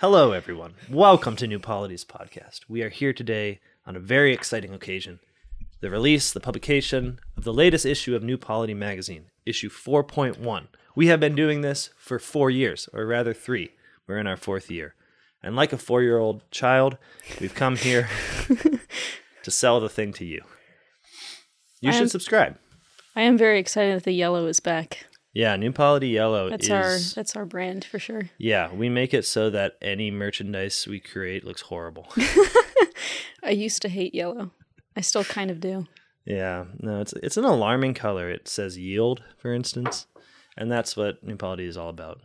Hello, everyone. Welcome to New Polity's Podcast. We are here today on a very exciting occasion the release, the publication of the latest issue of New Polity magazine, issue 4.1. We have been doing this for four years, or rather three. We're in our fourth year. And like a four year old child, we've come here to sell the thing to you. You I should am- subscribe. I am very excited that the yellow is back. Yeah, New Polity Yellow That's is. our that's our brand for sure. Yeah, we make it so that any merchandise we create looks horrible. I used to hate yellow. I still kind of do. yeah, no, it's it's an alarming color. It says yield, for instance, and that's what New Polity is all about.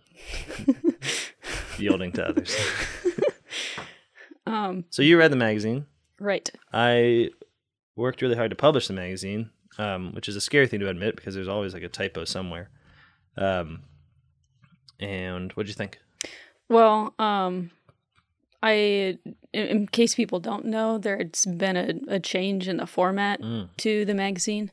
Yielding to others. Um, So you read the magazine. right. I worked really hard to publish the magazine, um, which is a scary thing to admit because there's always like a typo somewhere. Um, and what do you think? Well, um, I in, case people don't know, there's been a, a change in the format Mm. to the magazine.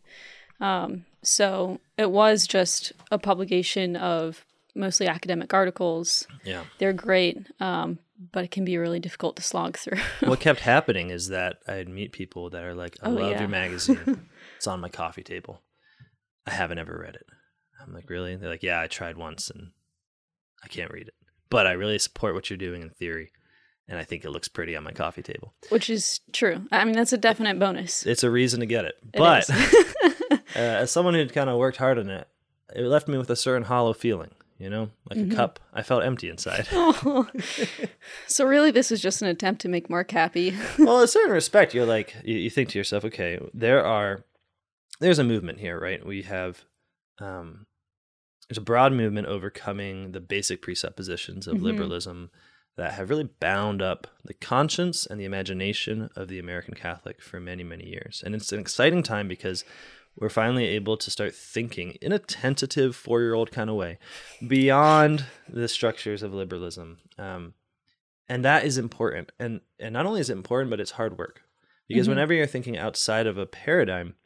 Um, so it was just a publication of mostly academic articles. Yeah. They're great, um, but it can be really difficult to slog through. what kept happening is that I'd meet people that are like, I Oh, love yeah. your magazine. it's on my coffee table. I haven't ever read it. I'm like, really? They're like, yeah, I tried once and I can't read it. But I really support what you're doing in theory. And I think it looks pretty on my coffee table. Which is true. I mean, that's a definite bonus. It's a reason to get it. It But uh, as someone who'd kind of worked hard on it, it left me with a certain hollow feeling, you know, like Mm-hmm. a cup. I felt empty inside. Oh. so really, this is just an attempt to make Mark happy. well, in a certain respect, you're like, you, you think to yourself, okay, there are, there's a movement here, right? We have, um, there's a broad movement overcoming the basic presuppositions of Mhm. liberalism that have really bound up the conscience and the imagination of the American Catholic for many, many years. And it's an exciting time because we're finally able to start thinking in a tentative four year old kind of way beyond the structures of liberalism. Um, and that is important. And, and not only is it important, but it's hard work. Because Mhm. whenever you're thinking outside of a paradigm,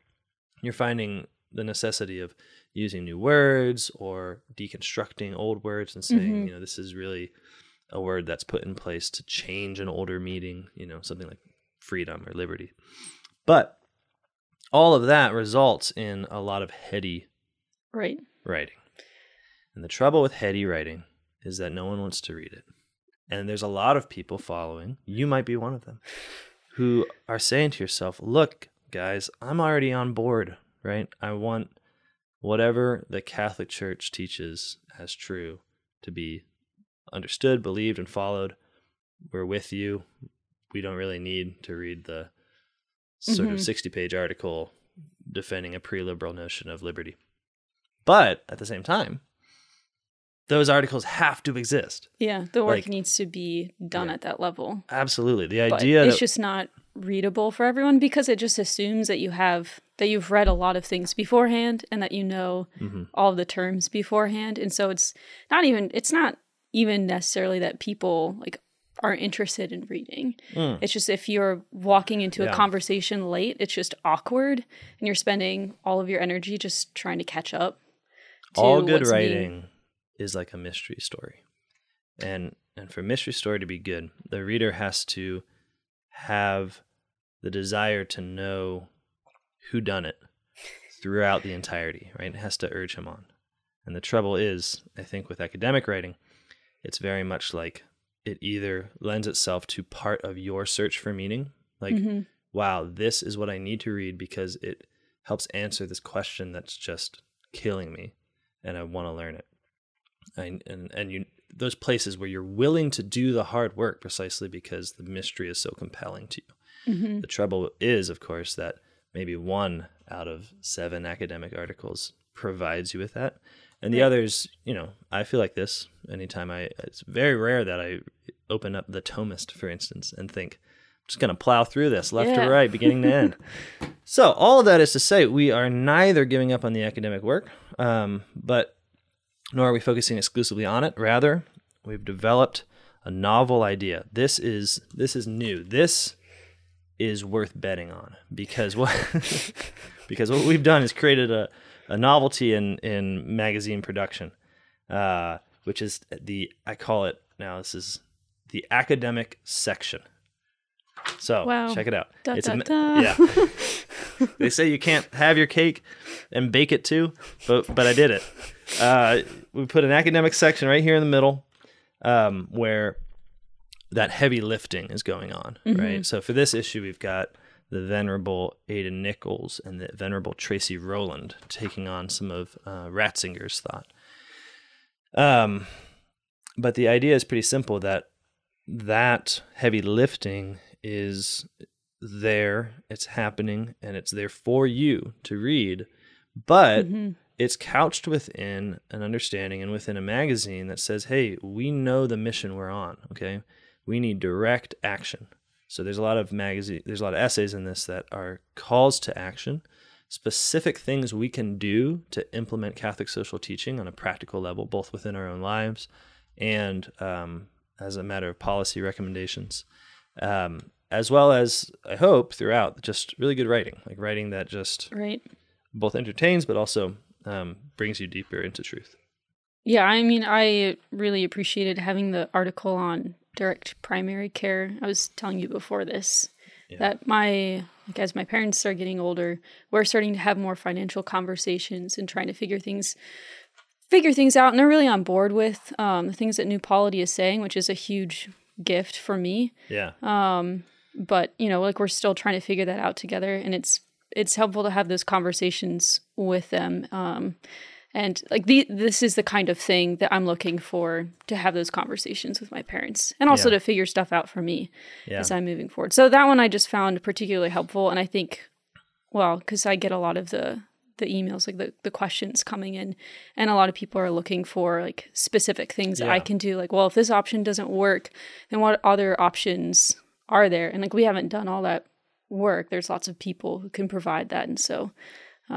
you're finding the necessity of using new words or deconstructing old words and saying, Mhm. you know, this is really a word that's put in place to change an older meaning, you know, something like freedom or liberty. But all of that results in a lot of heady right. writing. And the trouble with heady writing is that no one wants to read it. And there's a lot of people following, you might be one of them, who are saying to yourself, look, guys, I'm already on board, right? I want whatever the Catholic Church teaches as true to be understood, believed, and followed. We're with you. We don't really need to read the sort of Mhm. 60 page article defending a pre liberal notion of liberty. But at the same time, those articles have to exist. Yeah, the work Like- needs to be done Yeah. at that level. Absolutely. The But idea it's that, just not readable for everyone because it just assumes that you have that you've read a lot of things beforehand and that you know Mhm. all of the terms beforehand. And so it's not even it's not even necessarily that people like are interested in reading. Mm. It's just if you're walking into Yeah. a conversation late, it's just awkward and you're spending all of your energy just trying to catch up. to all good writing is like a mystery story. And and for a mystery story to be good, the reader has to have the desire to know who done it throughout the entirety, right? It has to urge him on. And the trouble is, I think with academic writing, it's very much like it either lends itself to part of your search for meaning, like Mhm. wow, this is what I need to read because it helps answer this question that's just killing me and I want to learn it. And and and you those places where you're willing to do the hard work precisely because the mystery is so compelling to you. Mhm. The trouble is, of course, that maybe one out of seven academic articles provides you with that. And the Right. others, you know, I feel like this anytime I, it's very rare that I open up the Thomist, for instance, and think, I'm just going to plow through this left Yeah. to right, beginning to end. So, all of that is to say, we are neither giving up on the academic work, um, but nor are we focusing exclusively on it. Rather, we've developed a novel idea. This is this is new. This is worth betting on because what because what we've done is created a, a novelty in in magazine production, uh, which is the I call it now. This is the academic section. So Wow. check it out. Da, it's da, da. yeah. they say you can't have your cake and bake it too, but but I did it. Uh, we put an academic section right here in the middle, um, where that heavy lifting is going on, right? So for this issue, we've got the venerable Aidan Nichols and the venerable Tracy Rowland taking on some of uh, Ratzinger's thought. Um, but the idea is pretty simple that that heavy lifting is there, it's happening, and it's there for you to read, but it's couched within an understanding and within a magazine that says, hey, we know the mission we're on, okay? We need direct action. So there's a lot of magazine, there's a lot of essays in this that are calls to action, specific things we can do to implement Catholic social teaching on a practical level, both within our own lives and um, as a matter of policy recommendations, um, as well as I hope throughout just really good writing, like writing that just Right. both entertains but also um, brings you deeper into truth. Yeah, I mean, I really appreciated having the article on direct primary care. I was telling you before this Yeah. that my like as my parents are getting older, we're starting to have more financial conversations and trying to figure things figure things out and they're really on board with um, the things that New Polity is saying, which is a huge gift for me. Yeah, Um, But, you know, like we're still trying to figure that out together and it's it's helpful to have those conversations with them. Um, and like the, this is the kind of thing that I'm looking for to have those conversations with my parents and also Yeah. to figure stuff out for me yeah, as I'm moving forward. So that one I just found particularly helpful. And I think, well, because I get a lot of the the emails, like the, the questions coming in, and a lot of people are looking for like specific things that I can do. Like, well, if this option doesn't work, then what other options are there? And like we haven't done all that work. There's lots of people who can provide that. And so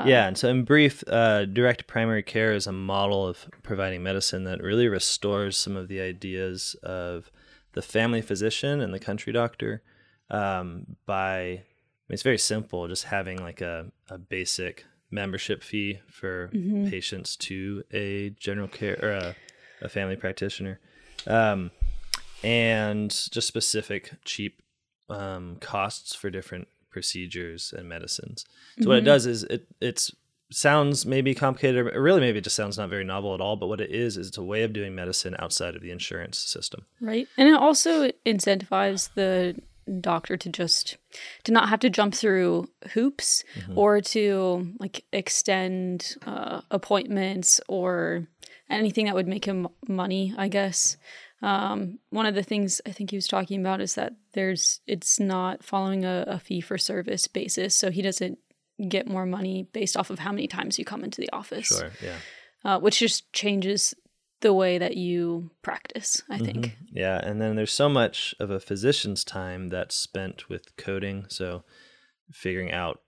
yeah. And so, in brief, uh, direct primary care is a model of providing medicine that really restores some of the ideas of the family physician and the country doctor um, by. I mean, it's very simple, just having like a, a basic membership fee for patients to a general care or a, a family practitioner, um, and just specific cheap um, costs for different procedures and medicines. So what it does is it it's sounds maybe complicated, or really maybe it just sounds not very novel at all. But what it is is it's a way of doing medicine outside of the insurance system. Right. And it also incentivizes the doctor to just to not have to jump through hoops or to like extend uh, appointments or anything that would make him money, I guess. Um, one of the things I think he was talking about is that there's it's not following a, a fee for service basis, so he doesn't get more money based off of how many times you come into the office, Sure. Yeah. uh, which just changes the way that you practice. I think. Yeah, and then there's so much of a physician's time that's spent with coding, so figuring out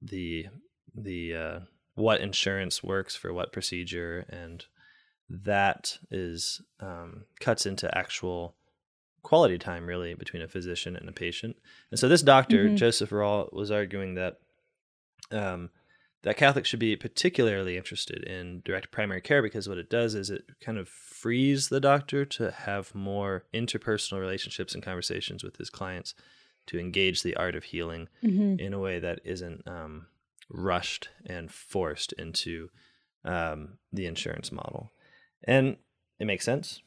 the the uh, what insurance works for what procedure, and that is um, cuts into actual quality time really between a physician and a patient. And so this doctor Mhm. Joseph Rawl was arguing that um, that Catholics should be particularly interested in direct primary care because what it does is it kind of frees the doctor to have more interpersonal relationships and conversations with his clients to engage the art of healing Mhm. in a way that isn't um, rushed and forced into um, the insurance model. And it makes sense.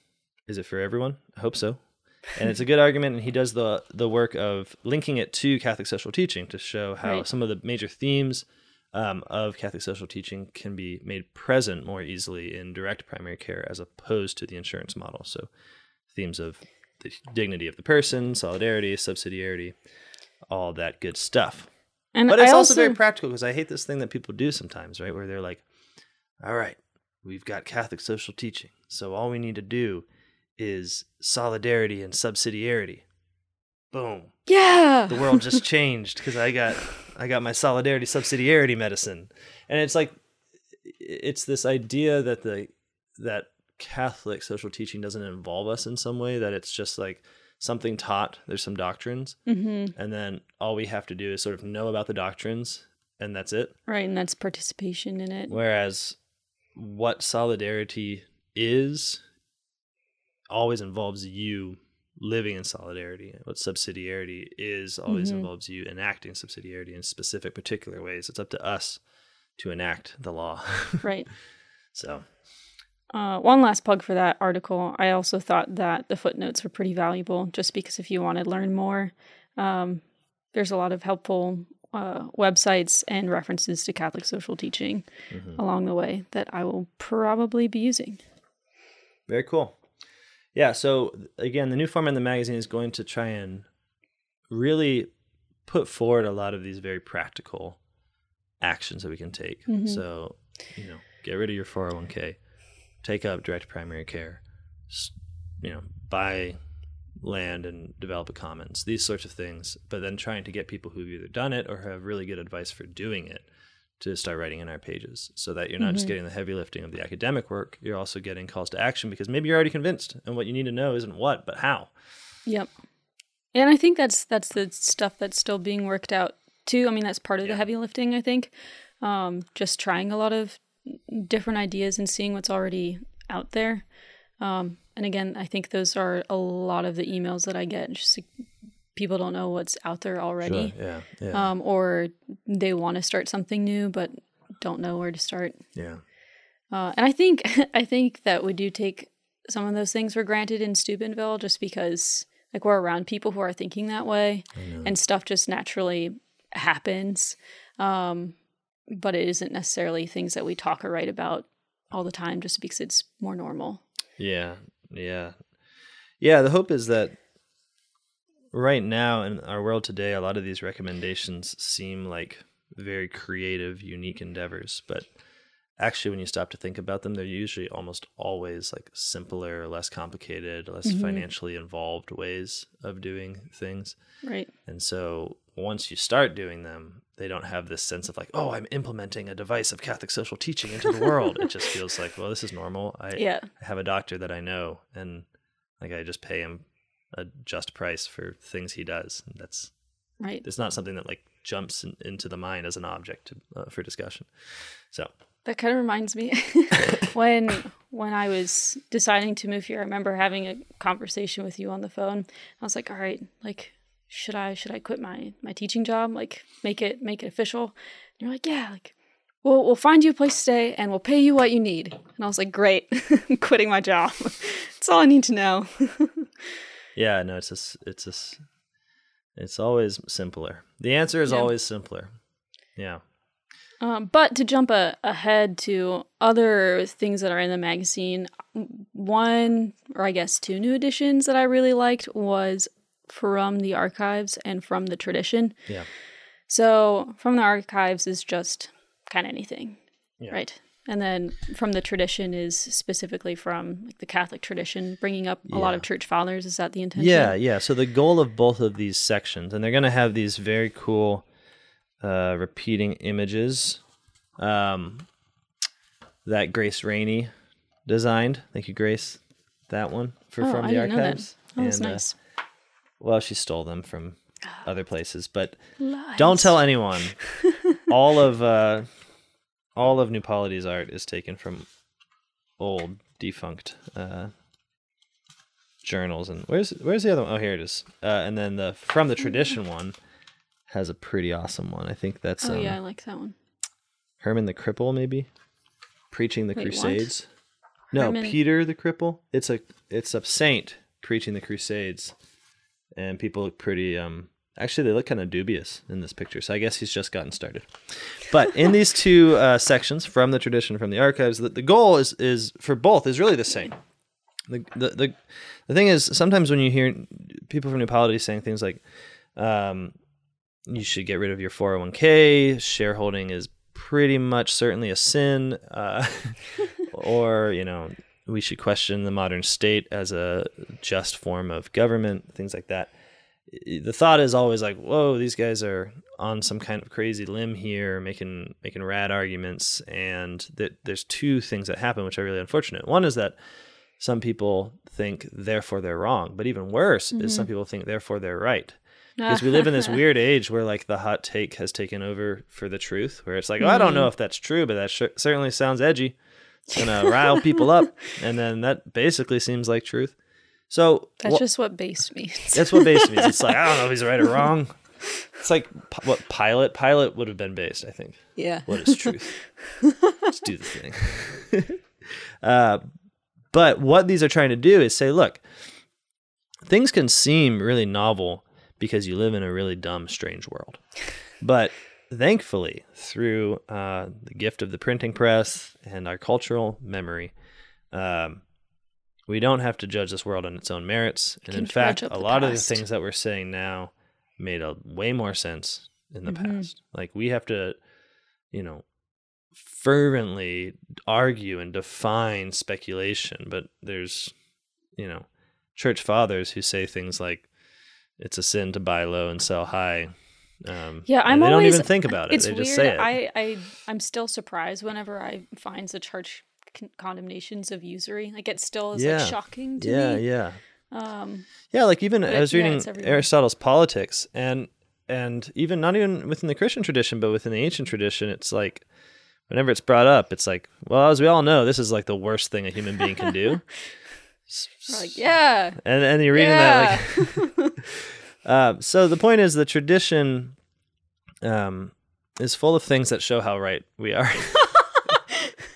Is it for everyone? I hope so. And it's a good argument, and he does the the work of linking it to Catholic social teaching to show how Right. some of the major themes um, of Catholic social teaching can be made present more easily in direct primary care as opposed to the insurance model. So, themes of the dignity of the person, solidarity, subsidiarity, all that good stuff. And But it's I also, very practical because I hate this thing that people do sometimes, right? Where they're like, all right, we've got Catholic social teaching. So all we need to do is solidarity and subsidiarity. Boom. yeah. The world just changed because I got I got my solidarity subsidiarity medicine. And it's like it's this idea that the that Catholic social teaching doesn't involve us in some way, that it's just like something taught, there's some doctrines, hmm and then all we have to do is sort of know about the doctrines and that's it Right, and that's participation in it. whereas what solidarity is always involves you living in solidarity. What subsidiarity is always Mhm. involves you enacting subsidiarity in specific, particular ways. It's up to us to enact the law. Right. so, Uh, one last plug for that article. I also thought that the footnotes were pretty valuable just because if you want to learn more, um, there's a lot of helpful uh, websites and references to Catholic social teaching mhm. along the way that I will probably be using. very cool. Yeah. So, again, the new format in the magazine is going to try and really put forward a lot of these very practical actions that we can take. Mhm. So, you know, get rid of your 401k, take up direct primary care, you know, buy land and develop a commons, these sorts of things, but then trying to get people who've either done it or have really good advice for doing it to start writing in our pages so that you're not just Mhm. getting the heavy lifting of the academic work, you're also getting calls to action because maybe you're already convinced and what you need to know isn't what, but how. Yep. And I think that's that's the stuff that's still being worked out too. I mean, that's part of Yeah. the heavy lifting, I think. Um, just trying a lot of different ideas and seeing what's already out there. Um, and again, I think those are a lot of the emails that I get. Just people don't know what's out there already, Sure. Yeah. Yeah. um, or they want to start something new but don't know where to start. yeah. Uh, and I think I think that we do take some of those things for granted in Steubenville, just because like we're around people who are thinking that way, and stuff just naturally happens. Um, but it isn't necessarily things that we talk or write about all the time, just because it's more normal. Yeah, yeah, yeah. The hope is that right now in our world today, a lot of these recommendations seem like very creative, unique endeavors, but actually, when you stop to think about them, they're usually almost always like simpler, less complicated, less Mhm. financially involved ways of doing things. Right. And so once you start doing them, they don't have this sense of like, oh, I'm implementing a device of Catholic social teaching into the world. it just feels like, well, this is normal. I, Yeah. I have a doctor that I know, and like I just pay him a just price for things he does. And that's Right. it's not something that like jumps in, into the mind as an object to, uh, for discussion. So That kind of reminds me when when I was deciding to move here. I remember having a conversation with you on the phone. I was like, "All right, like, should I should I quit my my teaching job? Like, make it make it official?" And you're like, "Yeah, like, we'll we'll find you a place to stay and we'll pay you what you need." And I was like, "Great, I'm quitting my job. That's all I need to know." yeah, no, it's just it's just it's always simpler. The answer is Yeah. always simpler. Yeah. Um, but to jump a, ahead to other things that are in the magazine, one or I guess two new editions that I really liked was from the archives and from the tradition. Yeah. So from the archives is just kind of anything, Yeah. right? And then from the tradition is specifically from like the Catholic tradition, bringing up a lot of church fathers. Is that the intention? Yeah, yeah. So the goal of both of these sections, and they're going to have these very cool uh, repeating images um, that Grace Rainey designed. Thank you, Grace. That one for Oh, from I the know that. archives. Oh, that's And, uh, nice. well, she stole them from other places, but Lies. don't tell anyone. all of uh, all of New Polity's art is taken from old defunct uh, journals. And where's where's the other one? Oh, here it is. Uh, and then the from the tradition one has a pretty awesome one. I think that's Oh um, yeah, I like that one. Herman the Cripple, maybe preaching the Wait, what? Crusades. No, Herman- Peter the Cripple. It's a it's a saint preaching the Crusades, and people look pretty. Um, actually, they look kind of dubious in this picture. So I guess he's just gotten started. But in these two uh, sections, from the tradition, from the archives, the, the goal is is for both is really the same. The, the the the thing is, sometimes when you hear people from New Polity saying things like, um, "You should get rid of your 401k," shareholding is pretty much certainly a sin, uh, or you know, we should question the modern state as a just form of government, things like that. The thought is always like, "Whoa, these guys are on some kind of crazy limb here, making making rad arguments." And that there's two things that happen, which are really unfortunate. One is that some people think therefore they're wrong, but even worse is some mm-hmm. people think therefore they're right. Because we live in this weird age where like the hot take has taken over for the truth where it's like oh, i don't know mm-hmm. if that's true but that sh- certainly sounds edgy. It's gonna rile people up. And then that basically seems like truth So That's wh- just what base means. that's what base means. It's like I don't know if he's right or wrong. It's like P- what Pilate Pilate would have been based, I think. yeah. What is truth? Let's do the thing. uh, but what these are trying to do is say, look, things can seem really novel because you live in a really dumb, strange world. But thankfully, through uh, the gift of the printing press and our cultural memory, um, we don't have to judge this world on its own merits. And in fact, a lot of the things that we're saying now made a way more sense in the Mhm. past. Like we have to, you know, fervently argue and define speculation, but there's, you know, church fathers who say things like it's a sin to buy low and sell high. Um, Yeah, I'm they don't even think about it. It's they weird. just say it. I, I I'm still surprised whenever I find the church con- condemnations of usury. Like it still is Yeah. like shocking to yeah, me. yeah. Um, Yeah, like even I was reading everywhere. Aristotle's Politics, and and even not even within the Christian tradition, but within the ancient tradition, it's like whenever it's brought up, it's like, well, as we all know, this is like the worst thing a human being can do. Like yeah, and and you're reading yeah. that like, uh, so the point is the tradition, um, is full of things that show how right we are,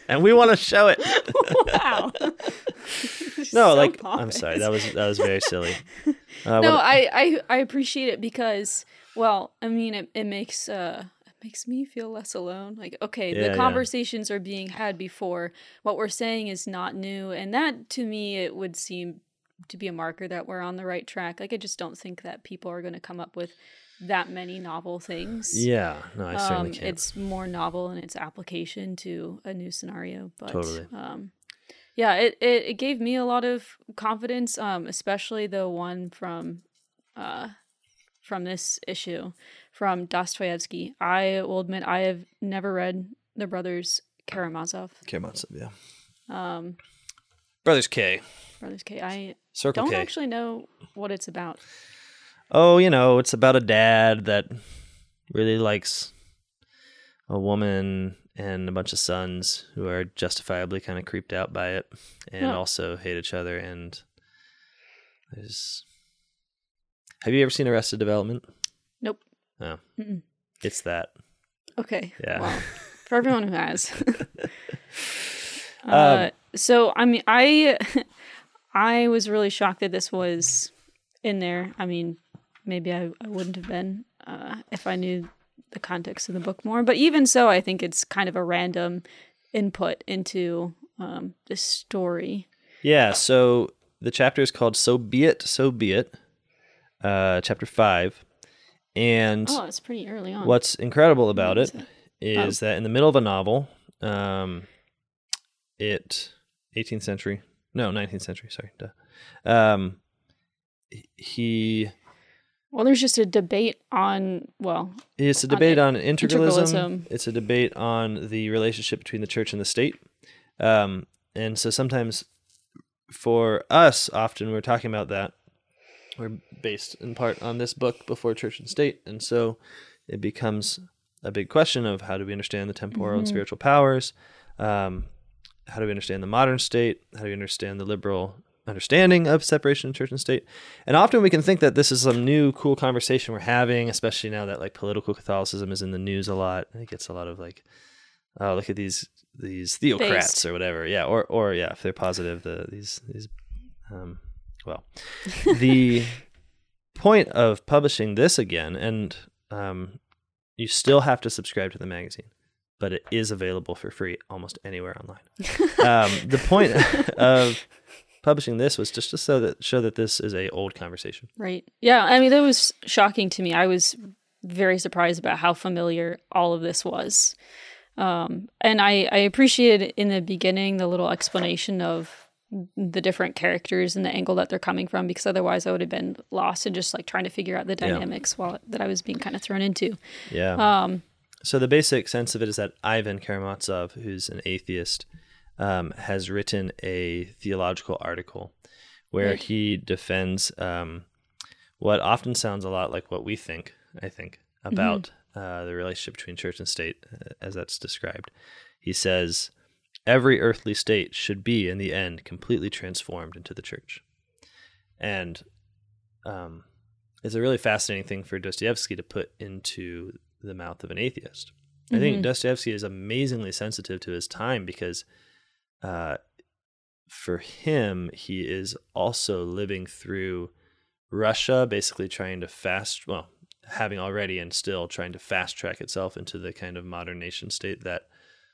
and we want to show it. wow. No, So like I'm sorry, that was that was very silly. Uh, no, what- I, I I appreciate it because well, I mean it, it makes uh it makes me feel less alone. Like okay, Yeah, yeah. the conversations are being had before. What we're saying is not new and that to me it would seem to be a marker that we're on the right track. Like I just don't think that people are going to come up with that many novel things. yeah, no, I certainly um, can't. it's more novel in its application to a new scenario. But Totally. um, yeah, it, it, it gave me a lot of confidence, um, especially the one from uh, from this issue from Dostoevsky. I will admit I have never read the brothers Karamazov. Karamazov, yeah. Um, Brothers K, brothers K. I Circle don't K. actually know what it's about. Oh, you know, it's about a dad that really likes a woman and a bunch of sons who are justifiably kind of creeped out by it and Oh. also hate each other. And there's. Have you ever seen Arrested Development? Nope. Oh, Mm-mm. it's that. Okay. Yeah. Well, for everyone who has. Um, uh, so I mean, I I was really shocked that this was in there. I mean, maybe I, I wouldn't have been uh, if I knew the context of the book more. But even so, I think it's kind of a random input into um, this story. Yeah, so the chapter is called So Be It, So Be It, uh, chapter 5. And Oh, it's pretty early on. what's incredible about it is is that in the middle of a novel, um, it 18th century, no, 19th century, sorry, duh. Um, he Well, there's just a debate on well, it's a debate in- on integralism. integralism. It's a debate on the relationship between the church and the state. Um, and so sometimes for us, often we're talking about that. We're based in part on this book before church and state. And so it becomes a big question of how do we understand the temporal and Mhm. spiritual powers? Um, how do we understand the modern state? How do we understand the liberal understanding of separation of church and state? And often we can think that this is some new cool conversation we're having, especially now that like political Catholicism is in the news a lot. It gets a lot of like, oh, look at these these theocrats Based. or whatever. Yeah, or or yeah, if they're positive, the these these um well, the point of publishing this again, and um, you still have to subscribe to the magazine, but it is available for free almost anywhere online. um, the point of publishing this was just to show that show that this is a old conversation. Right. Yeah. I mean, that was shocking to me. I was very surprised about how familiar all of this was. Um, and I, I appreciated in the beginning the little explanation of the different characters and the angle that they're coming from, because otherwise I would have been lost and just like trying to figure out the Yeah. dynamics while that I was being kind of thrown into. Yeah. Um, So the basic sense of it is that Ivan Karamazov, who's an atheist, um, has written a theological article where Right. he defends um, what often sounds a lot like what we think. I think about uh, the relationship between church and state, uh, as that's described. He says every earthly state should be, in the end, completely transformed into the church. and um, it's a really fascinating thing for Dostoevsky to put into the mouth of an atheist. I think Mhm. Dostoevsky is amazingly sensitive to his time because uh, for him, he is also living through Russia, basically trying to fast, well, having already and still trying to fast track itself into the kind of modern nation state that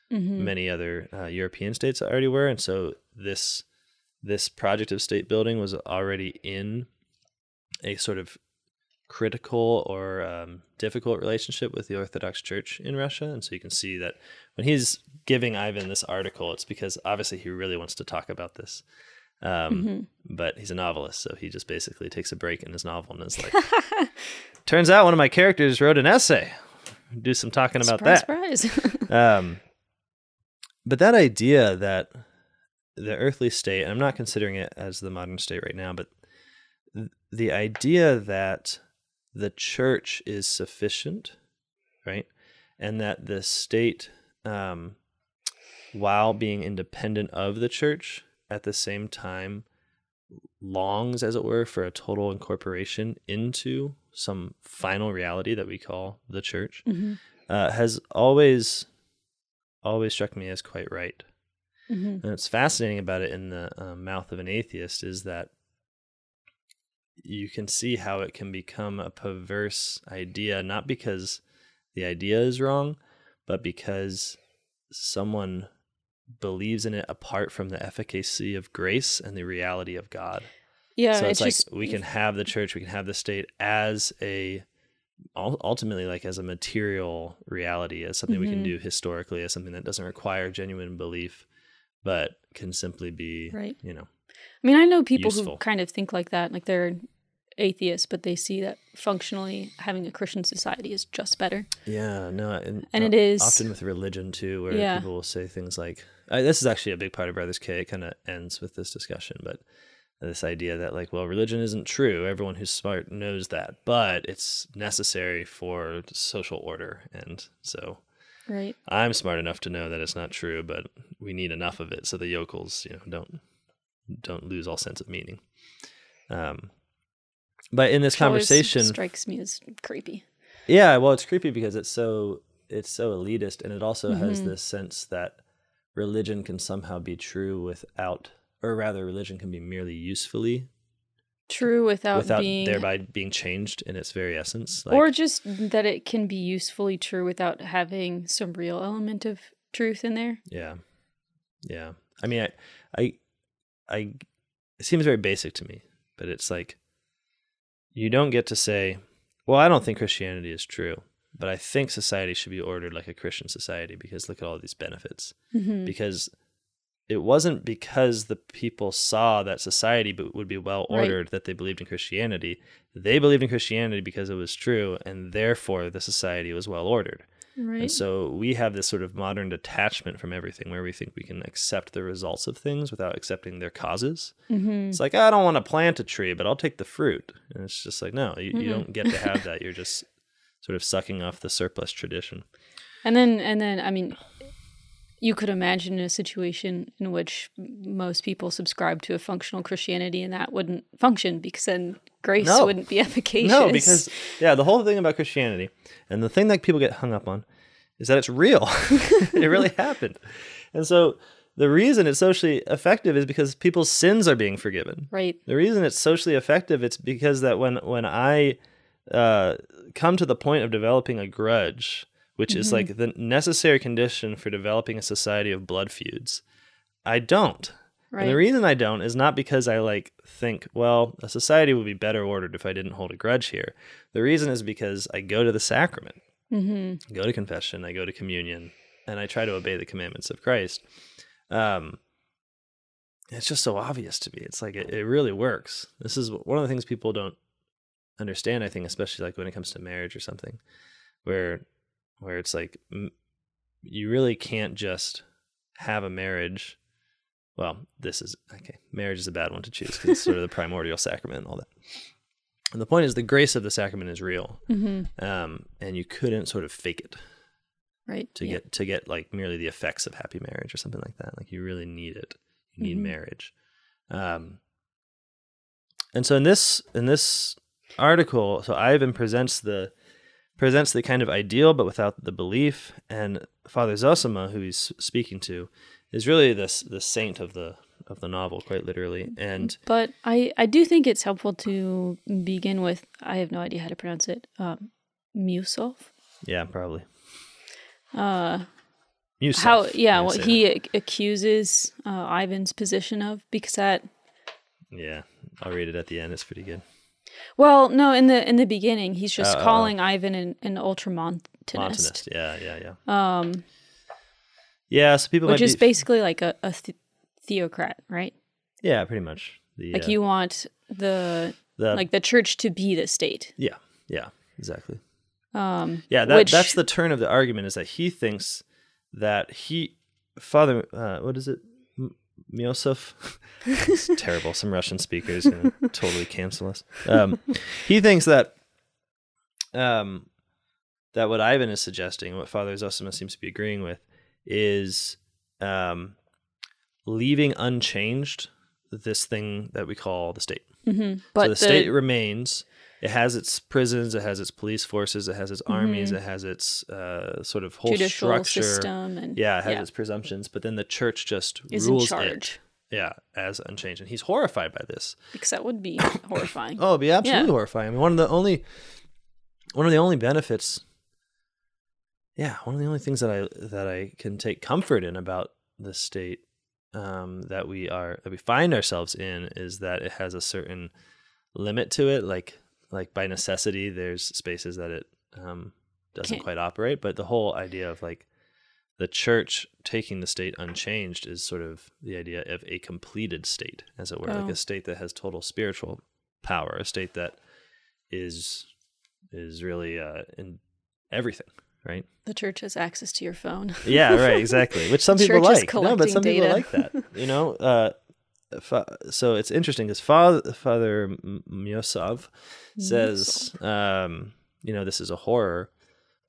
hmm many other uh, European states already were, and so this this project of state building was already in a sort of critical or um, difficult relationship with the Orthodox Church in Russia, and so you can see that when he's giving Ivan this article, it's because obviously he really wants to talk about this. Um, hmm But he's a novelist, so he just basically takes a break in his novel and is like, "Turns out one of my characters wrote an essay. Do some talking about surprise, that." surprise. Um, but that idea that the earthly state, and I'm not considering it as the modern state right now, but the idea that the church is sufficient, right? And that the state, um, while being independent of the church, at the same time longs, as it were, for a total incorporation into some final reality that we call the church hmm uh, has always always struck me as quite right. hmm And what's fascinating about it in the uh, mouth of an atheist is that you can see how it can become a perverse idea, not because the idea is wrong, but because someone believes in it apart from the efficacy of grace and the reality of God. Yeah, so it's, it's, like just we can have the church, we can have the state as a ultimately like as a material reality, as something we can Mhm. do historically, as something that doesn't require genuine belief, but can simply be, Right. you know, I mean, I know people useful. who kind of think like that, like they're atheists, but they see that functionally having a Christian society is just better. yeah, no, and, And uh, it is- often with religion too, where Yeah. people will say things like, "This is actually a big part of Brothers K." It kind of ends with this discussion, but this idea that like, well, religion isn't true. Everyone who's smart knows that, but it's necessary for social order, and so Right. I'm smart enough to know that it's not true, but we need enough of it so the yokels, you know, don't don't lose all sense of meaning. Um, but in this Which conversation, strikes me as creepy. yeah, well, it's creepy because it's so it's so elitist, and it also has Mhm. this sense that religion can somehow be true without, or rather, religion can be merely usefully True without, without being thereby being changed in its very essence. or just that it can be usefully true without having some real element of truth in there. Yeah. Yeah. I mean, I, I, I, it seems very basic to me, but it's like, you don't get to say, well, I don't think Christianity is true, but I think society should be ordered like a Christian society because look at all these benefits. Mhm. Because it wasn't because the people saw that society would be well Right. ordered that they believed in Christianity. They believed in Christianity because it was true, and therefore the society was well ordered. Right. And so we have this sort of modern detachment from everything where we think we can accept the results of things without accepting their causes. hmm It's like, I don't want to plant a tree, but I'll take the fruit. And it's just like, no, you, you Mhm. don't get to have that. You're just sort of sucking off the surplus tradition. And then, and then, I mean, you could imagine a situation in which most people subscribe to a functional Christianity, and that wouldn't function because then grace No. wouldn't be efficacious. No, because, yeah, the whole thing about Christianity and the thing that people get hung up on is that it's real. it really happened. And so the reason it's socially effective is because people's sins are being forgiven. right, The reason it's socially effective it's because that when when I uh, come to the point of developing a grudge, which is like the necessary condition for developing a society of blood feuds, I don't. right, And the reason I don't is not because I like think, well, a society would be better ordered if I didn't hold a grudge here. The reason is because I go to the sacrament. hmm I go to confession, I go to communion, and I try to obey the commandments of Christ. Um, it's just so obvious to me. It's like it, it really works. This is one of the things people don't understand. I think, especially like when it comes to marriage or something, where where it's like you really can't just have a marriage. Well, this is okay. Marriage is a bad one to choose because it's sort of the primordial sacrament and all that. And the point is, the grace of the sacrament is real, hmm um, and you couldn't sort of fake it right. to yeah. get to get like merely the effects of happy marriage or something like that. Like you really need it. You need Mhm. marriage. Um, and so in this in this article, so Ivan presents the presents the kind of ideal, but without the belief, and Father Zosima, who he's speaking to, is really this the saint of the of the novel, quite literally. And But I, I do think it's helpful to begin with, I have no idea how to pronounce it, um, Musov. yeah, probably Uh, how, yeah, what say he ac- accuses uh, Ivan's position of, because that. Yeah, I'll read it at the end. It's pretty good. Well, no, in the in the beginning, he's just Oh, oh, calling Ivan an, an ultramontanist, Montanist. Yeah, yeah, yeah. um, Yeah, so people which is be, basically like a, a th- theocrat, right? yeah, pretty much. The, Like uh, you want the the like the church to be the state. yeah, yeah, exactly. Um, Yeah, that, which, that's the turn of the argument is that he thinks that he, Father, uh, what is it? M- Miosif? it's terrible. Some Russian speakers going to totally cancel us. Um, he thinks that um, that what Ivan is suggesting, what Father Zosima seems to be agreeing with, is um, leaving unchanged this thing that we call the state. mhm, but so the, state remains. It has its prisons, it has its police forces, it has its armies, it has its uh, sort of whole Mm-hmm. judicial structure. system and Yeah, it has yeah. its presumptions, but then the church just is in rules charge it. Yeah, as unchanged, and he's horrified by this. because that would be horrifying. Oh, it'd be absolutely Yeah. horrifying. I mean, one of the only, one of the only benefits. Yeah, one of the only things that I that I can take comfort in about the state um, that we are that we find ourselves in is that it has a certain limit to it. Like like by necessity, there's spaces that it um, doesn't Can't- quite operate. But the whole idea of like the church taking the state unchanged is sort of the idea of a completed state, as it were, like Oh. a state that has total spiritual power, a state that is is really uh, in everything, right? The church has access to your phone. Yeah, right, exactly. Which some people like. No, but some people data. like that. You know, uh, fa- so it's interesting because Father Father Myosov says, um, you know, this is a horror.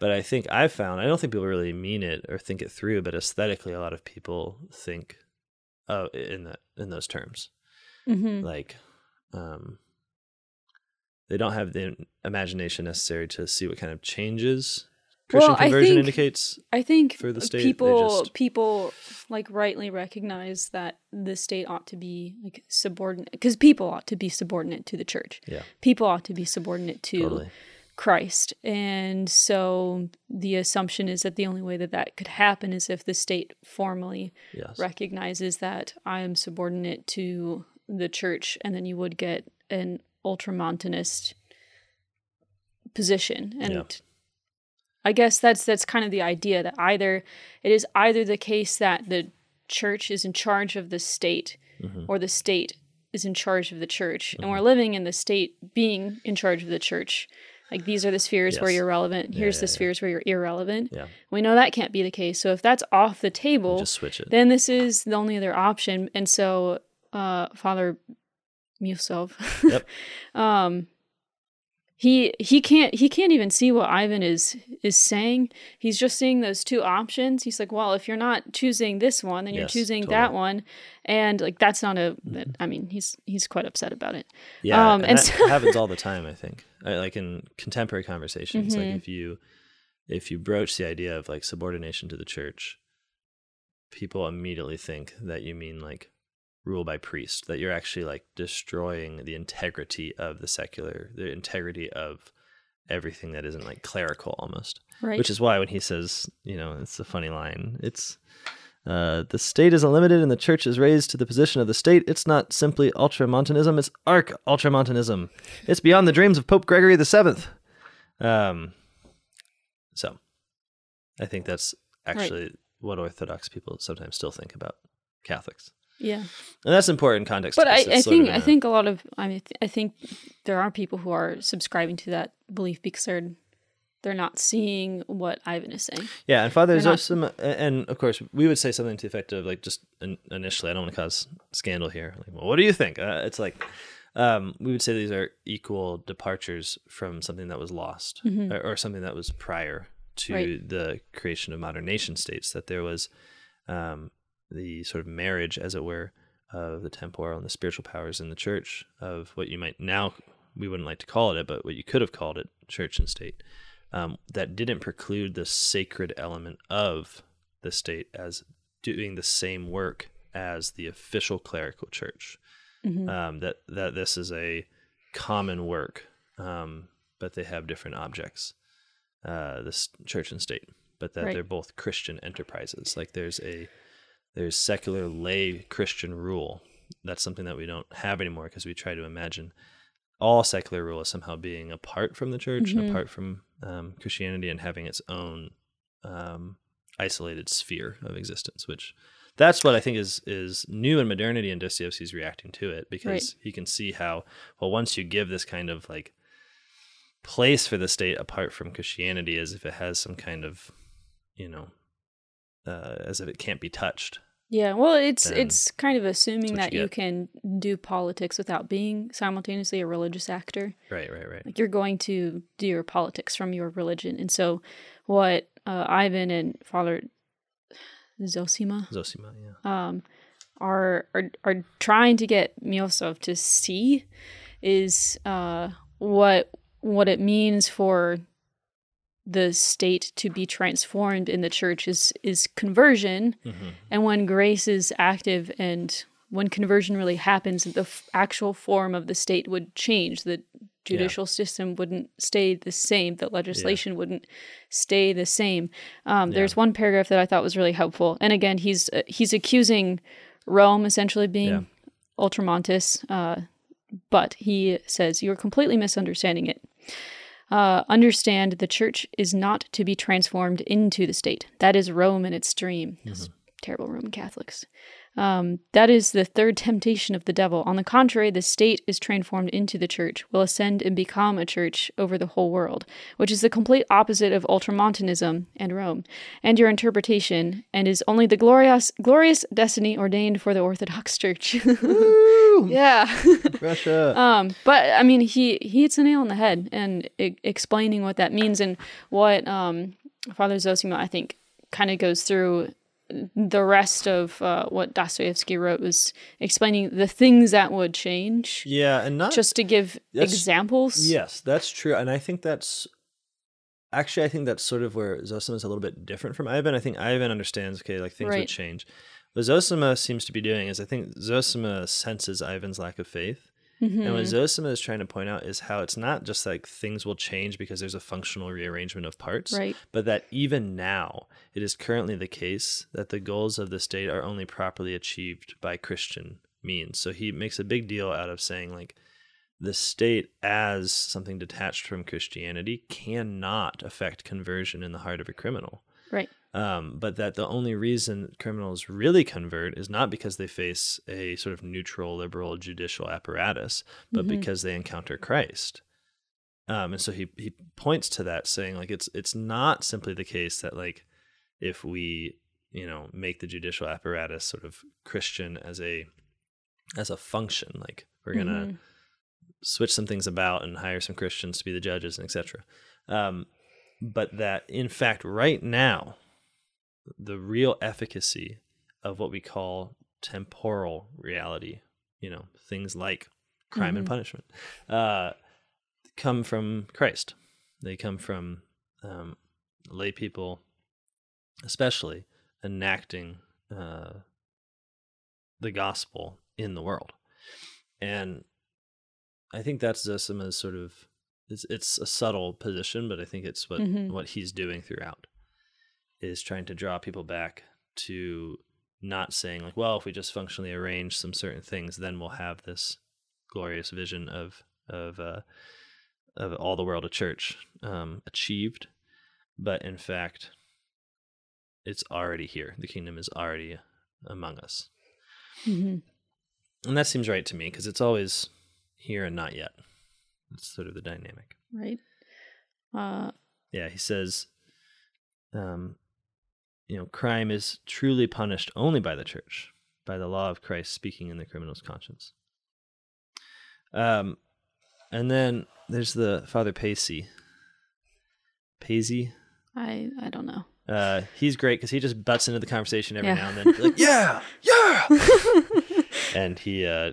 But I think I've found I don't think people really mean it or think it through, but aesthetically, a lot of people think uh, in that in those terms. hmm Like, um, they don't have the imagination necessary to see what kind of changes Christian Well, I conversion think- indicates. I think For the state, people just- people like rightly recognize that the state ought to be like subordinate because people ought to be subordinate to the church. Yeah, People ought to be subordinate to totally. Christ. And so the assumption is that the only way that that could happen is if the state formally Yes. recognizes that I am subordinate to the church, and then you would get an ultramontanist position. And Yeah. I guess that's that's kind of the idea that either it is either the case that the church is in charge of the state, Mhm. or the state is in charge of the church, and we're Mm-hmm. living in the state being in charge of the church. Like these are the spheres where you're relevant. Here's yeah, the yeah. spheres where you're irrelevant. Yeah. We know that can't be the case. So if that's off the table, Just switch it. then this is the only other option. And so uh Father Musov Yep. um he he can't he can't even see what Ivan is is saying. He's just seeing those two options. He's like, well, if you're not choosing this one, then you're Yes, choosing that one, and like that's not a. I mean, he's he's quite upset about it. Yeah, Um, and, and that so- happens all the time. I think, I, like in contemporary conversations, like Mhm. if you if you broach the idea of like subordination to the church, people immediately think that you mean like rule by priest, that you're actually like destroying the integrity of the secular, the integrity of everything that isn't like clerical almost. Right. Which is why when he says, you know, it's a funny line. It's uh, the state is unlimited and the church is raised to the position of the state. It's not simply ultramontanism, it's arc ultramontanism. It's beyond the dreams of Pope Gregory the Seventh. Um, so I think that's actually what Orthodox people sometimes still think about Catholics. Yeah. And that's important context. But I, I it's sort of think in I a- think a lot of I mean I think there are people who are subscribing to that belief because they're they're not seeing what Ivan is saying. Yeah, and Father They're not- and of course, we would say something to the effect of like, just initially, I don't want to cause scandal here. Like, well, what do you think? Uh, it's like, um, we would say these are equal departures from something that was lost or, or something that was prior to Mm-hmm. Right. the creation of modern nation states. That there was um, the sort of marriage, as it were, of the temporal and the spiritual powers in the church of what you might now we wouldn't like to call it it, but what you could have called it church and state um, that didn't preclude the sacred element of the state as doing the same work as the official clerical church Mhm. um, that that this is a common work um, but they have different objects uh, this church and state but that Right. they're both christian enterprises like there's a there's secular lay Christian rule. That's something that we don't have anymore because we try to imagine all secular rule as somehow being apart from the church and Mhm. apart from um, Christianity and having its own um, isolated sphere of existence. Which that's what I think is is new in modernity, and Dostoevsky's reacting to it because Right. he can see how well once you give this kind of like place for the state apart from Christianity, as if it has some kind of you know uh, as if it can't be touched. Yeah, well, it's then it's kind of assuming that you you can do politics without being simultaneously a religious actor. Right, right, right. Like you're going to do your politics from your religion, and so what uh, Ivan and Father Zosima Zosima, yeah. um, are are are trying to get Miusov to see is uh, what what it means for the state to be transformed in the church is is conversion. Hmm and when grace is active and when conversion really happens the f- actual form of the state would change. The judicial system wouldn't stay the same. The legislation wouldn't stay the same. Um, Yeah. there's one paragraph that i thought was really helpful. And again he's uh, he's accusing rome essentially being Yeah. ultramontis uh, but he says you're completely misunderstanding it uh, understand the church is not to be transformed into the state. That is Rome in its dream. Those Terrible Roman Catholics. Um, that is the third temptation of the devil. On the contrary, the state is transformed into the church, will ascend and become a church over the whole world, which is the complete opposite of ultramontanism and Rome, and your interpretation, and is only the glorious, glorious destiny ordained for the Orthodox Church. yeah. Russia. Um, but I mean, he he hits a nail on the head and e- explaining what that means and what um, Father Zosima I think kind of goes through the rest of uh, what Dostoevsky wrote was explaining the things that would change. yeah, and not Just to give examples. Yes, that's true, and I think that's actually I think that's sort of where Zosima is a little bit different from Ivan. I think Ivan understands okay, like things would change. What Zosima seems to be doing is I think Zosima senses Ivan's lack of faith. Mhm. And what Zosima is trying to point out is how it's not just like things will change because there's a functional rearrangement of parts, Right. but that even now it is currently the case that the goals of the state are only properly achieved by Christian means. So he makes a big deal out of saying like the state as something detached from Christianity cannot affect conversion in the heart of a criminal. Right. Um, but that the only reason criminals really convert is not because they face a sort of neutral liberal judicial apparatus, but Mhm. because they encounter Christ. Um, and so he he points to that, saying like it's it's not simply the case that like if we you know make the judicial apparatus sort of Christian as a as a function, like we're gonna Mhm. switch some things about and hire some Christians to be the judges and etc. Um, but that in fact, right now, the real efficacy of what we call temporal reality, you know, things like crime and Mhm. punishment, uh, come from Christ. They come from um, lay people, especially enacting uh, the gospel in the world, and I think that's Zosima's sort of it's it's a subtle position, but I think it's what Mhm. what he's doing throughout is trying to draw people back to not saying like, well, if we just functionally arrange some certain things, then we'll have this glorious vision of of uh, of all the world of church um, achieved, but in fact, it's already here. The kingdom is already among us, Mhm. and that seems right to me because it's always here and not yet. It's sort of the dynamic. Right. Uh, Yeah, he says, um, you know, crime is truly punished only by the church, by the law of Christ speaking in the criminal's conscience. Um, and then there's the Father Pacey. Pacey. I I don't know. Uh, he's great because he just butts into the conversation every Yeah. now and then. Like, yeah, yeah. and he uh,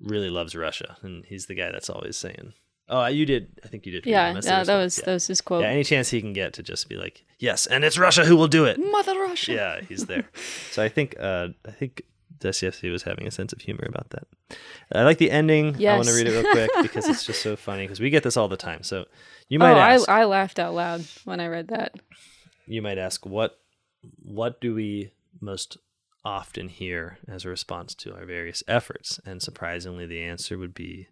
really loves Russia, and he's the guy that's always saying, "Oh, you did. I think you did." Yeah. Yeah, that was Yeah. that was his quote. Yeah, any chance he can get to just be like, "Yes, and it's Russia who will do it." Mother Russia. yeah, he's there. so I think uh, I think Dostoevsky was having a sense of humor about that. I like the ending. I want to read it real quick because it's just so funny because we get this all the time. So you might oh, ask, I I laughed out loud when I read that. you might ask, what what do we most often hear as a response to our various efforts? And surprisingly, the answer would be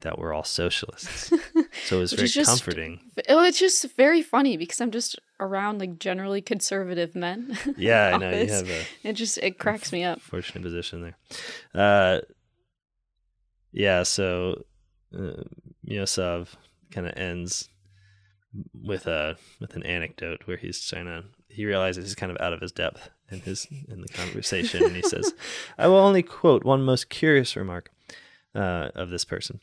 that we're all socialists. so it was very just- comforting. Oh, it's just very funny because I'm just around like generally conservative men. Yeah, I know you have a It just it cracks me up. fortunate position there. Uh, yeah, so uh, Miusov kind of ends with a with an anecdote where he's trying to he realizes he's kind of out of his depth in his in the conversation, and he says, "I will only quote one most curious remark uh, of this person."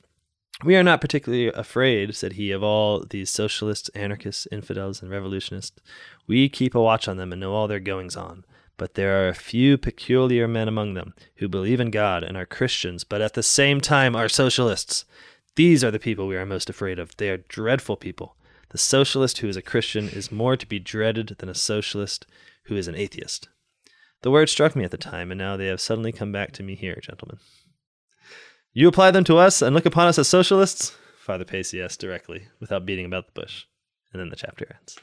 We are not particularly afraid, said he, of all these socialists, anarchists, infidels, and revolutionists. We keep a watch on them and know all their goings on. But there are a few peculiar men among them who believe in God and are Christians, but at the same time are socialists. These are the people we are most afraid of. They are dreadful people. The socialist who is a Christian is more to be dreaded than a socialist who is an atheist. The word struck me at the time, and now they have suddenly come back to me here, gentlemen. You apply them to us and look upon us as socialists? Father Pacey asked directly, without beating about the bush. And then the chapter ends.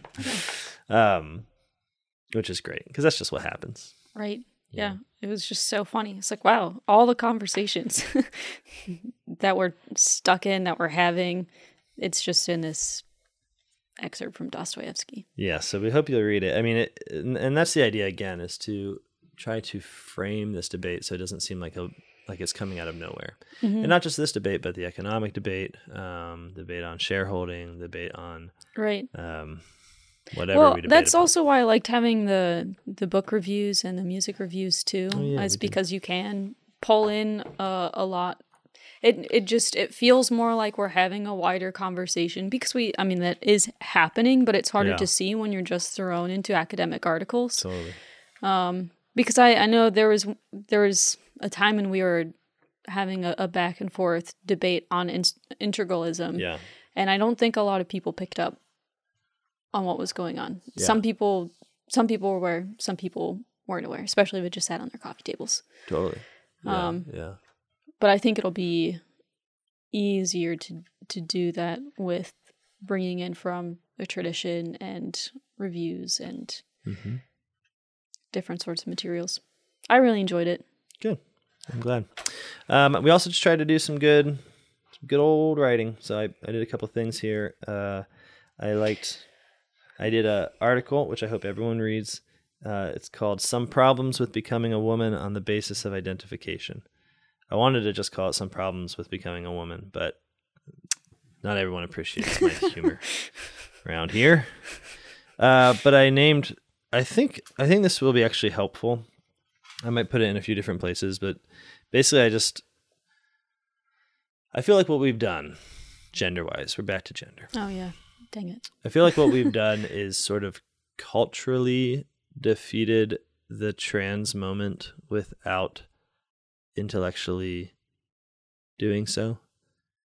Um, which is great, because that's just what happens. Right. Yeah. It was just so funny. It's like, wow, all the conversations that we're stuck in, that we're having, it's just in this excerpt from Dostoevsky. Yeah, so we hope you'll read it. I mean, it, and, and that's the idea again is to try to frame this debate so it doesn't seem like a like it's coming out of nowhere, Mm-hmm. and not just this debate, but the economic debate, um, debate on shareholding, debate on Right. um, whatever well, we debate. that's upon. also why I liked having the the book reviews and the music reviews too. Oh, yeah, is because you can pull in uh, a lot. It it just it feels more like we're having a wider conversation because we I mean that is happening, but it's harder Yeah. to see when you're just thrown into academic articles. totally. Because I, I know there was there was a time when we were having a, a back and forth debate on in, integralism. Yeah, and i don't think a lot of people picked up on what was going on. Yeah. some people some people were aware some people weren't aware especially if it just sat on their coffee tables. Totally. Yeah, Um, yeah, but i think it'll be easier to to do that with bringing in from a tradition and reviews and hmm different sorts of materials i really enjoyed it good. I'm glad. Um, we also just tried to do some good, some good old writing. So I, I did a couple things here. Uh, I liked, I did an article which I hope everyone reads. Uh, it's called "Some Problems with Becoming a Woman on the Basis of Identification." I wanted to just call it "Some Problems with Becoming a Woman," but not everyone appreciates my humor around here. Uh, but I named. I think I think this will be actually helpful. I might put it in a few different places, but basically, I just I feel like what we've done, gender wise, we're back to gender. oh yeah dang it I feel like what we've done is sort of culturally defeated the trans moment without intellectually doing so.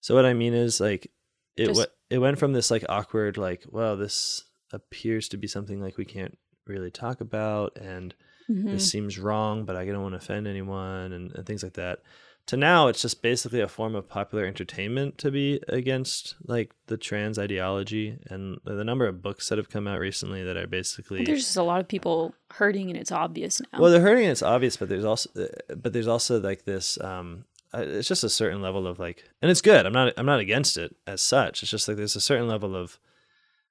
So what I mean is like it Just- wa- it went from this like awkward like well this appears to be something like we can't really talk about and Mhm. this seems wrong, but I don't want to offend anyone and, and things like that. To now, it's just basically a form of popular entertainment to be against like the trans ideology and the number of books that have come out recently that are basically There's just a lot of people hurting, and it's obvious now. well, they're hurting. It's obvious, but there's also uh, but there's also like this. Um, uh, it's just a certain level of like, and it's good. I'm not I'm not against it as such. It's just like there's a certain level of,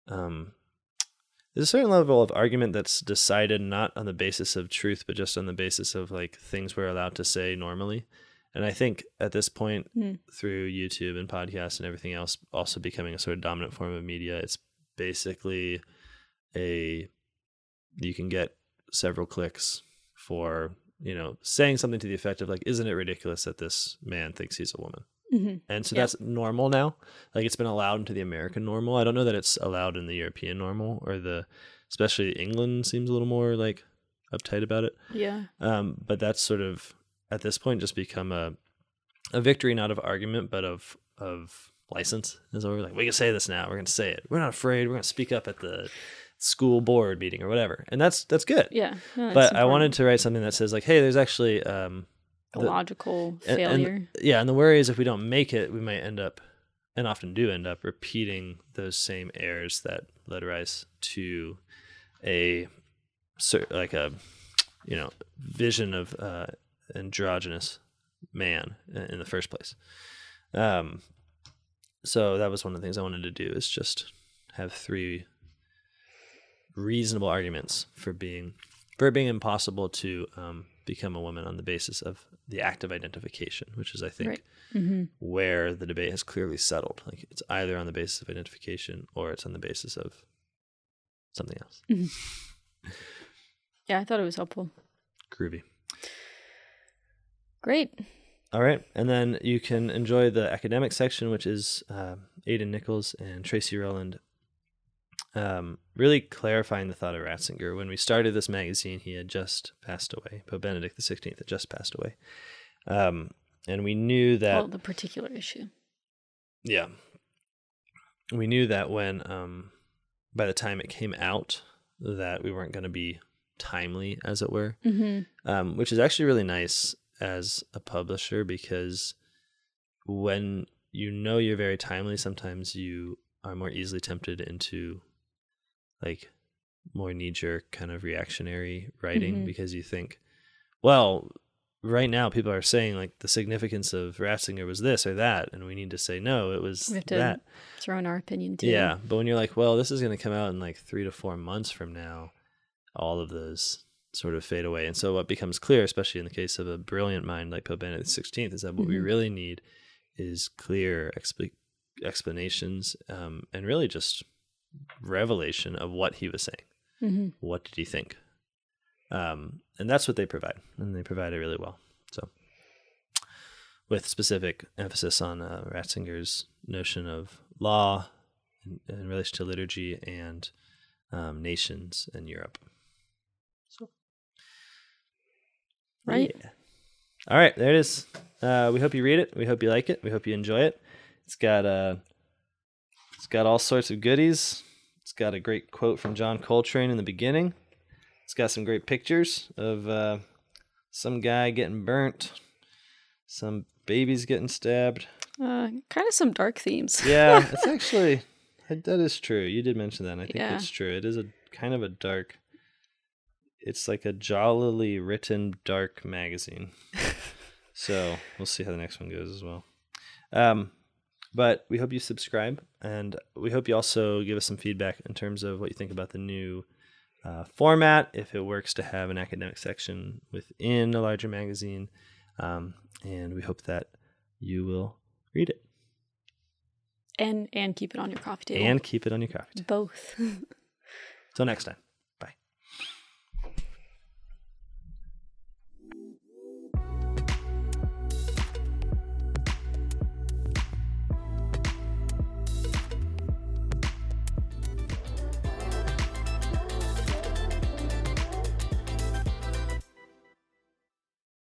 um, there's a certain level of argument that's decided not on the basis of truth, but just on the basis of like things we're allowed to say normally. And I think at this point, Hmm. through YouTube and podcasts and everything else, also becoming a sort of dominant form of media, it's basically a you can get several clicks for you know saying something to the effect of like isn't it ridiculous that this man thinks he's a woman hmm and so Yeah. that's normal now like it's been allowed into the american normal i don't know that it's allowed in the european normal or the especially england seems a little more like uptight about it Yeah. um, but that's sort of at this point just become a a victory not of argument but of of license. And so we're like, we can say this now. We're going to say it. We're not afraid. We're going to speak up at the school board meeting or whatever, and that's that's good. Yeah. no, that's but I wanted to write something that says like, hey, there's actually um, the- logical and- and- failure. yeah, and the worry is if we don't make it, we might end up, and often do end up, repeating those same errors that led rise to a like a you know vision of uh, androgynous man in in the first place. Um, so that was one of the things I wanted to do is just have three reasonable arguments for being for it being impossible to um, become a woman on the basis of the act of identification, which is I think Right. hmm where the debate has clearly settled. Like it's either on the basis of identification or it's on the basis of something else. Yeah, I thought it was helpful. Groovy. Great. All right, and then you can enjoy the academic section, which is uh, Aidan Nichols and Tracey Rowland, um, really clarifying the thought of Ratzinger. When we started this magazine, he had just passed away. Pope Benedict XVI had just passed away, um, and we knew that well, the particular issue. Yeah. We knew that when um by the time it came out that we weren't going to be timely as it were. hmm Um which is actually really nice as a publisher because when you know you're very timely sometimes you are more easily tempted into like more knee jerk kind of reactionary writing Mhm. because you think well right now people are saying like the significance of Ratzinger was this or that and we need to say no it was We have to that Throw in our opinion too. yeah, but when you're like, well, this is going to come out in like three to four months from now, all of those sort of fade away. And so what becomes clear, especially in the case of a brilliant mind like Pope Benedict XVI, is that what we Mhm. really need is clear expl- explanations um, and really just revelation of what he was saying. hmm What did he think? Um, and that's what they provide, and they provide it really well. So, with specific emphasis on uh, Ratzinger's notion of law in, in relation to liturgy and um, nations in Europe. So, Right. yeah. All right, there it is. Uh, we hope you read it. We hope you like it. We hope you enjoy it. It's got uh, it's got all sorts of goodies. It's got a great quote from John Coltrane in the beginning. It's got some great pictures of uh, some guy getting burnt, some babies getting stabbed. Uh, kind of some dark themes. Yeah, it's actually that is true. You did mention that. And I think Yeah. it's true. It is a kind of a dark. It's like a jollily written dark magazine. so we'll see how the next one goes as well. Um, but we hope you subscribe, and we hope you also give us some feedback in terms of what you think about the new uh, format. If it works to have an academic section within a larger magazine, um, and we hope that you will read it and and keep it on your coffee table. and keep it on your coffee. table. both. Till next time.